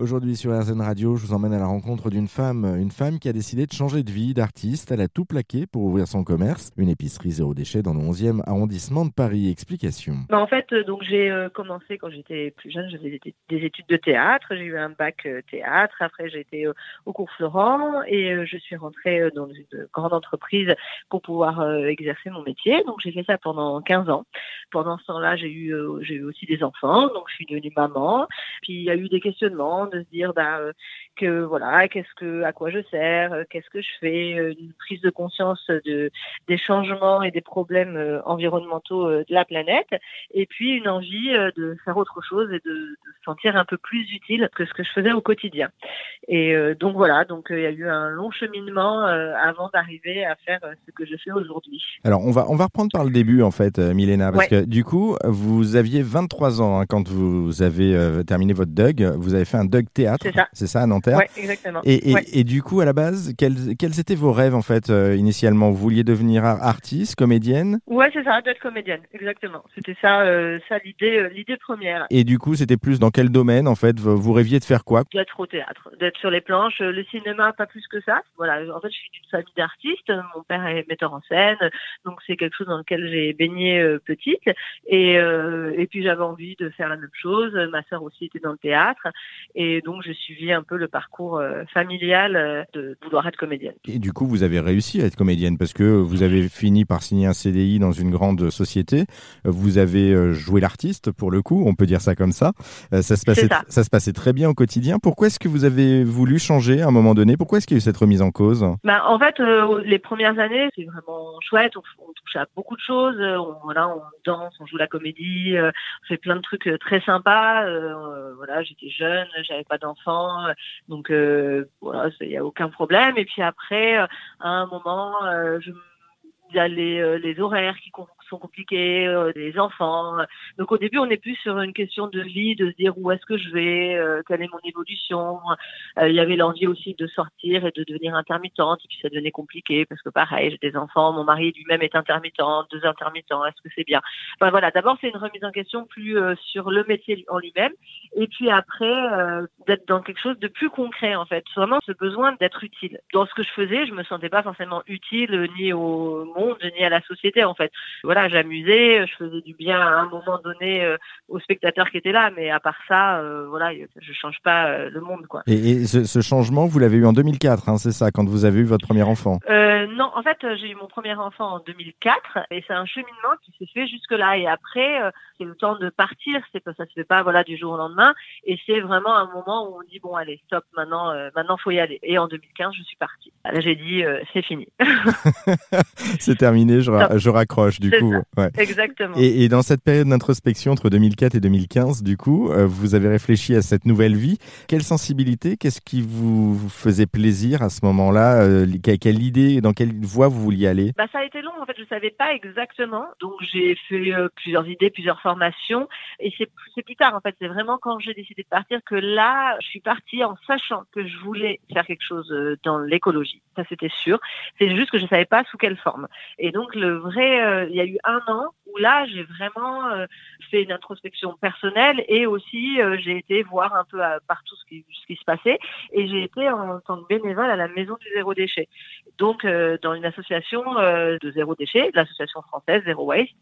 Aujourd'hui sur RZN Radio, je vous emmène à la rencontre d'une femme, une femme qui a décidé de changer de vie, d'artiste. Elle a tout plaqué pour ouvrir son commerce, une épicerie zéro déchet dans le 11e arrondissement de Paris. Explication. Bah, en fait, euh, donc j'ai euh, commencé quand j'étais plus jeune, j'avais des, des études de théâtre, j'ai eu un bac euh, théâtre, après été au cours Florent et je suis rentrée dans une grande entreprise pour pouvoir exercer mon métier. Donc j'ai fait ça pendant 15 ans. Pendant ce temps-là, j'ai eu aussi des enfants, donc je suis devenue maman. Puis il y a eu des questionnements de se dire bah, euh, que voilà, qu'est-ce que, à quoi je sers, euh, qu'est-ce que je fais, euh, une prise de conscience de, des changements et des problèmes environnementaux de la planète, et puis une envie de faire autre chose et de, de se sentir un peu plus utile que ce que je faisais au quotidien. Et donc voilà, donc il y a eu un long cheminement avant d'arriver à faire ce que je fais aujourd'hui. Alors on va on va reprendre par le début en fait, Milena, parce que du coup vous aviez 23 ans hein, quand vous avez terminé votre DUG, vous avez fait un DUG théâtre. C'est ça. C'est ça à Nanterre. Ouais, exactement. Et, et, et, du coup, à la base, quels, quels étaient vos rêves en fait euh, initialement? Vous vouliez devenir artiste, comédienne? Ouais, c'est ça, d'être comédienne, exactement. C'était ça, euh, ça l'idée, euh, l'idée première. Et du coup, c'était plus dans quel domaine en fait? Vous rêviez de faire quoi? D'être au théâtre, d'être sur les planches, le cinéma, pas plus que ça. Voilà, en fait, je suis d'une famille d'artistes. Mon père est metteur en scène, donc c'est quelque chose dans lequel j'ai baigné petite. Et, et puis j'avais envie de faire la même chose. Ma sœur aussi était dans le théâtre, et donc je suivi un peu le parcours euh, familial euh, de vouloir être comédienne. Et du coup, vous avez réussi à être comédienne parce que vous avez fini par signer un CDI dans une grande société. Vous avez euh, joué l'artiste pour le coup, on peut dire ça comme ça. Ça se passait, ça. se passait très bien au quotidien. Pourquoi est-ce que vous avez voulu changer à un moment donné? Pourquoi est-ce qu'il y a eu cette remise en cause? Bah, En fait, les premières années, c'est vraiment chouette. On, touche à beaucoup de choses. On, voilà, on danse, on joue la comédie, on fait plein de trucs très sympas. voilà, j'étais jeune, j'avais pas d'enfants, donc euh, voilà, il n'y a aucun problème. Et puis après, euh, à un moment, euh, il y a les, les horaires qui sont compliqués, euh, des enfants. Donc au début, on est plus sur une question de vie, de se dire où est-ce que je vais, euh, quelle est mon évolution. Euh, il y avait l'envie aussi de sortir et de devenir intermittente, et puis ça devenait compliqué parce que pareil, j'ai des enfants, mon mari lui-même est intermittent, deux intermittents, est-ce que c'est bien? Enfin voilà, d'abord c'est une remise en question plus sur le métier en lui-même, et puis après d'être dans quelque chose de plus concret en fait, vraiment ce besoin d'être utile. Dans ce que je faisais, je me sentais pas forcément utile ni au monde ni à la société en fait. Voilà j'amusais, je faisais du bien à un moment donné euh, aux spectateurs qui étaient là, mais à part ça, euh, voilà, je change pas euh, le monde, quoi. Et, ce, changement, vous l'avez eu en 2004, hein, c'est ça, quand vous avez eu votre premier enfant? Non, en fait, j'ai eu mon premier enfant en 2004, et c'est un cheminement qui s'est fait jusque là. Et après, c'est le temps de partir, c'est pas ça se fait pas, voilà, du jour au lendemain. Et c'est vraiment un moment où on dit bon, allez, stop, maintenant, maintenant, faut y aller. Et en 2015, je suis partie. Là, j'ai dit c'est fini. c'est terminé, je, je raccroche du coup. Exactement. Et, dans cette période d'introspection entre 2004 et 2015, du coup, euh, vous avez réfléchi à cette nouvelle vie. Quelle sensibilité, qu'est-ce qui vous, faisait plaisir à ce moment-là euh, Quelle idée, dans quelle voie vous vouliez aller? Bah, Ça a été long, en fait, je ne savais pas exactement. Donc j'ai fait euh, plusieurs idées, plusieurs formations. Et c'est plus tard, en fait, c'est vraiment quand j'ai décidé de partir que là, je suis partie en sachant que je voulais faire quelque chose dans l'écologie. Ça, c'était sûr. C'est juste que je ne savais pas sous quelle forme. Et donc, le vrai, il y a eu un an où là, j'ai vraiment euh, fait une introspection personnelle et aussi euh, j'ai été voir un peu euh, partout ce qui, ce qui se passait et j'ai été en tant que bénévole à la Maison du Zéro Déchet. Donc, dans une association de zéro déchet, l'association française Zéro Waste.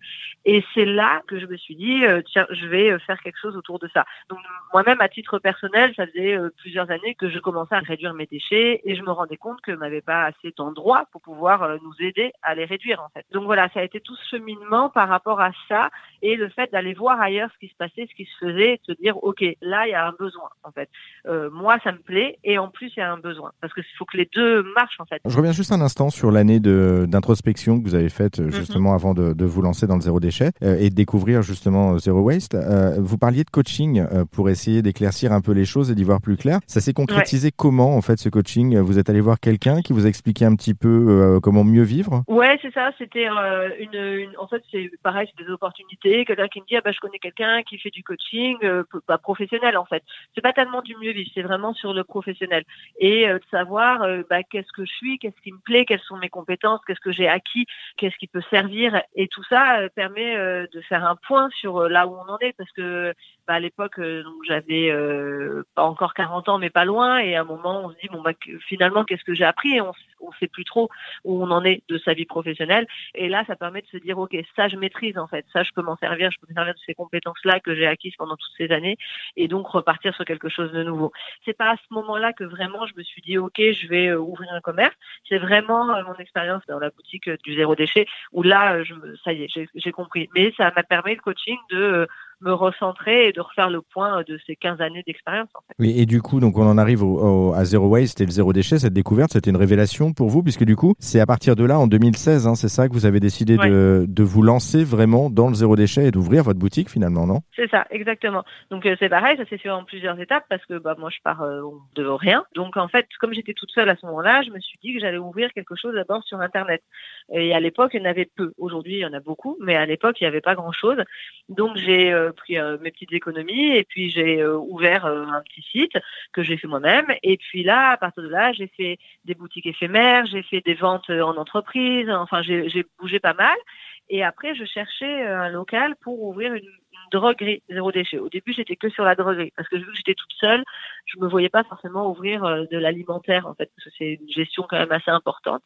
Et c'est là que je me suis dit, tiens, je vais faire quelque chose autour de ça. Donc, moi-même, à titre personnel, ça faisait plusieurs années que je commençais à réduire mes déchets et je me rendais compte que je n'avais pas assez d'endroits pour pouvoir nous aider à les réduire, en fait. Donc voilà, ça a été tout ce cheminement par rapport à ça et le fait d'aller voir ailleurs ce qui se passait, ce qui se faisait, et se dire ok là il y a un besoin en fait. Euh, moi ça me plaît et en plus il y a un besoin parce qu'il faut que les deux marchent en fait. Je reviens juste un instant sur l'année d'introspection que vous avez faite euh, mhm. justement avant de, de, vous lancer dans le zéro déchet euh, et de découvrir justement zéro waste. vous parliez de coaching pour essayer d'éclaircir un peu les choses et d'y voir plus clair. Ça s'est concrétisé comment en fait ce coaching? Vous êtes allé voir quelqu'un qui vous a expliqué un petit peu comment mieux vivre? Ouais c'est ça. C'était une, une, en fait c'est pareil, c'est des opportunités. Quelqu'un qui me dit, ah bah, je connais quelqu'un qui fait du coaching, euh, professionnel en fait. C'est pas tellement du mieux vivre, c'est vraiment sur le professionnel et euh, de savoir euh, bah, qu'est-ce que je suis, qu'est-ce qui me plaît, quelles sont mes compétences, qu'est-ce que j'ai acquis, qu'est-ce qui peut servir et tout ça permet de faire un point sur là où on en est parce que bah, à l'époque donc j'avais pas encore 40 ans mais pas loin et à un moment on se dit bon bah finalement qu'est-ce que j'ai appris? Et on on sait plus trop où on en est de sa vie professionnelle. Et là ça permet de se dire ok ça je maîtrise en fait. Ça je peux m'en servir je peux me servir de ces compétences là que j'ai acquises pendant toutes ces années et donc repartir sur quelque chose de nouveau. C'est pas à ce moment-là que vraiment je me suis dit ok je vais euh, ouvrir un commerce. C'est vraiment euh, mon expérience dans la boutique euh, du zéro déchet où là je ça y est j'ai compris. Mais ça m'a permis le coaching de me recentrer et de refaire le point de ces 15 années d'expérience. En fait. Oui, et du coup, donc on en arrive au, à Zero Waste et le zéro déchet, cette découverte, c'était une révélation pour vous, puisque du coup, c'est à partir de là, en 2016, hein, c'est ça que vous avez décidé de, de, vous lancer vraiment dans le zéro déchet et d'ouvrir votre boutique finalement, non? C'est ça, exactement. Donc euh, c'est pareil, ça s'est fait en plusieurs étapes parce que bah, moi je pars euh, de rien. Donc en fait, comme j'étais toute seule à ce moment-là, je me suis dit que j'allais ouvrir quelque chose d'abord sur Internet. Et à l'époque, il y en avait peu. Aujourd'hui, il y en a beaucoup, mais à l'époque, il n'y avait pas grand-chose. Donc j'ai euh, pris mes petites économies et puis j'ai ouvert un petit site que j'ai fait moi-même. Et puis là, à partir de là, j'ai fait des boutiques éphémères, j'ai fait des ventes en entreprise, enfin j'ai bougé pas mal. Et après, je cherchais un local pour ouvrir une, droguerie zéro déchet. Au début, j'étais que sur la droguerie parce que que j'étais toute seule, je me voyais pas forcément ouvrir euh, de l'alimentaire en fait parce que c'est une gestion quand même assez importante.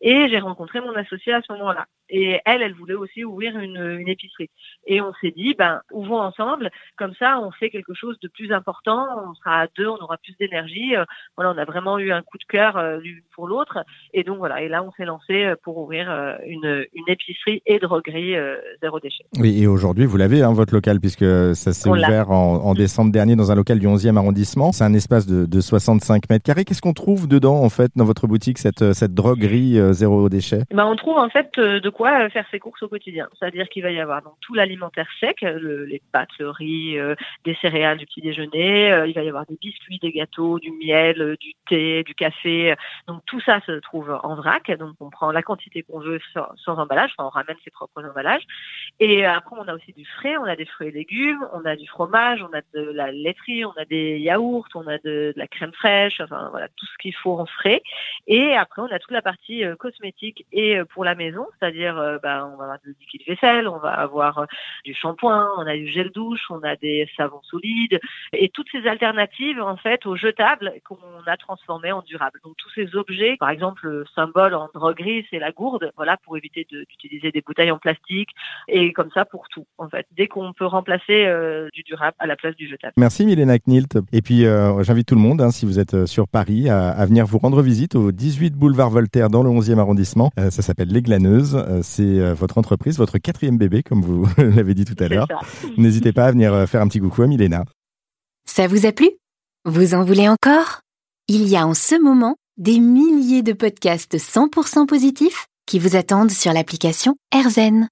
Et j'ai rencontré mon associée à ce moment-là. Et elle, elle voulait aussi ouvrir une, une épicerie. Et on s'est dit, ben, ouvrons ensemble. Comme ça, on fait quelque chose de plus important. On sera à deux, on aura plus d'énergie. Euh, voilà, on a vraiment eu un coup de cœur euh, l'une pour l'autre. Et donc voilà. Et là, on s'est lancé pour ouvrir une, une épicerie et droguerie zéro déchet. Oui. Et aujourd'hui, vous l'avez, hein, votre local, puisque ça s'est ouvert en, en, décembre dernier dans un local du 11e arrondissement. C'est un espace de, de 65 mètres carrés. Qu'est-ce qu'on trouve dedans, en fait, dans votre boutique, cette, cette droguerie zéro déchet? Ben, On trouve en fait de quoi faire ses courses au quotidien. C'est-à-dire qu'il va y avoir tout l'alimentaire sec, les pâtes, le riz, euh, des céréales du petit déjeuner. Euh, il va y avoir des biscuits, des gâteaux, du miel, euh, du thé, du café. Donc tout ça se trouve en vrac. Donc on prend la quantité qu'on veut sans, emballage. On ramène ses propres emballages. Et après on a aussi du frais. On a des fruits et légumes. On a du fromage. On a de la laiterie. On a des yaourts. On a de, la crème fraîche. Enfin voilà tout ce qu'il faut en frais. Et après on a toute la partie cosmétique et pour la maison, c'est-à-dire euh, bah, on va avoir du liquide vaisselle, on va avoir euh, du shampoing, on a du gel douche, on a des savons solides et toutes ces alternatives en fait aux jetables qu'on a transformées en durables. Donc tous ces objets, par exemple le symbole en droguerie, c'est la gourde, voilà pour éviter d'utiliser des bouteilles en plastique et comme ça pour tout en fait. Dès qu'on peut remplacer euh, du durable à la place du jetable. Merci Milena Knilt. Et puis j'invite tout le monde, hein, si vous êtes sur Paris, à, venir vous rendre visite au 18 boulevard Voltaire dans le 11e arrondissement. ça s'appelle Les Glaneuses c'est euh, votre entreprise, votre quatrième bébé, comme vous l'avez dit tout à l'heure. N'hésitez pas à venir euh, faire un petit coucou à Milena. Ça vous a plu? Vous en voulez encore? Il y a en ce moment des milliers de podcasts 100% positifs qui vous attendent sur l'application AirZen.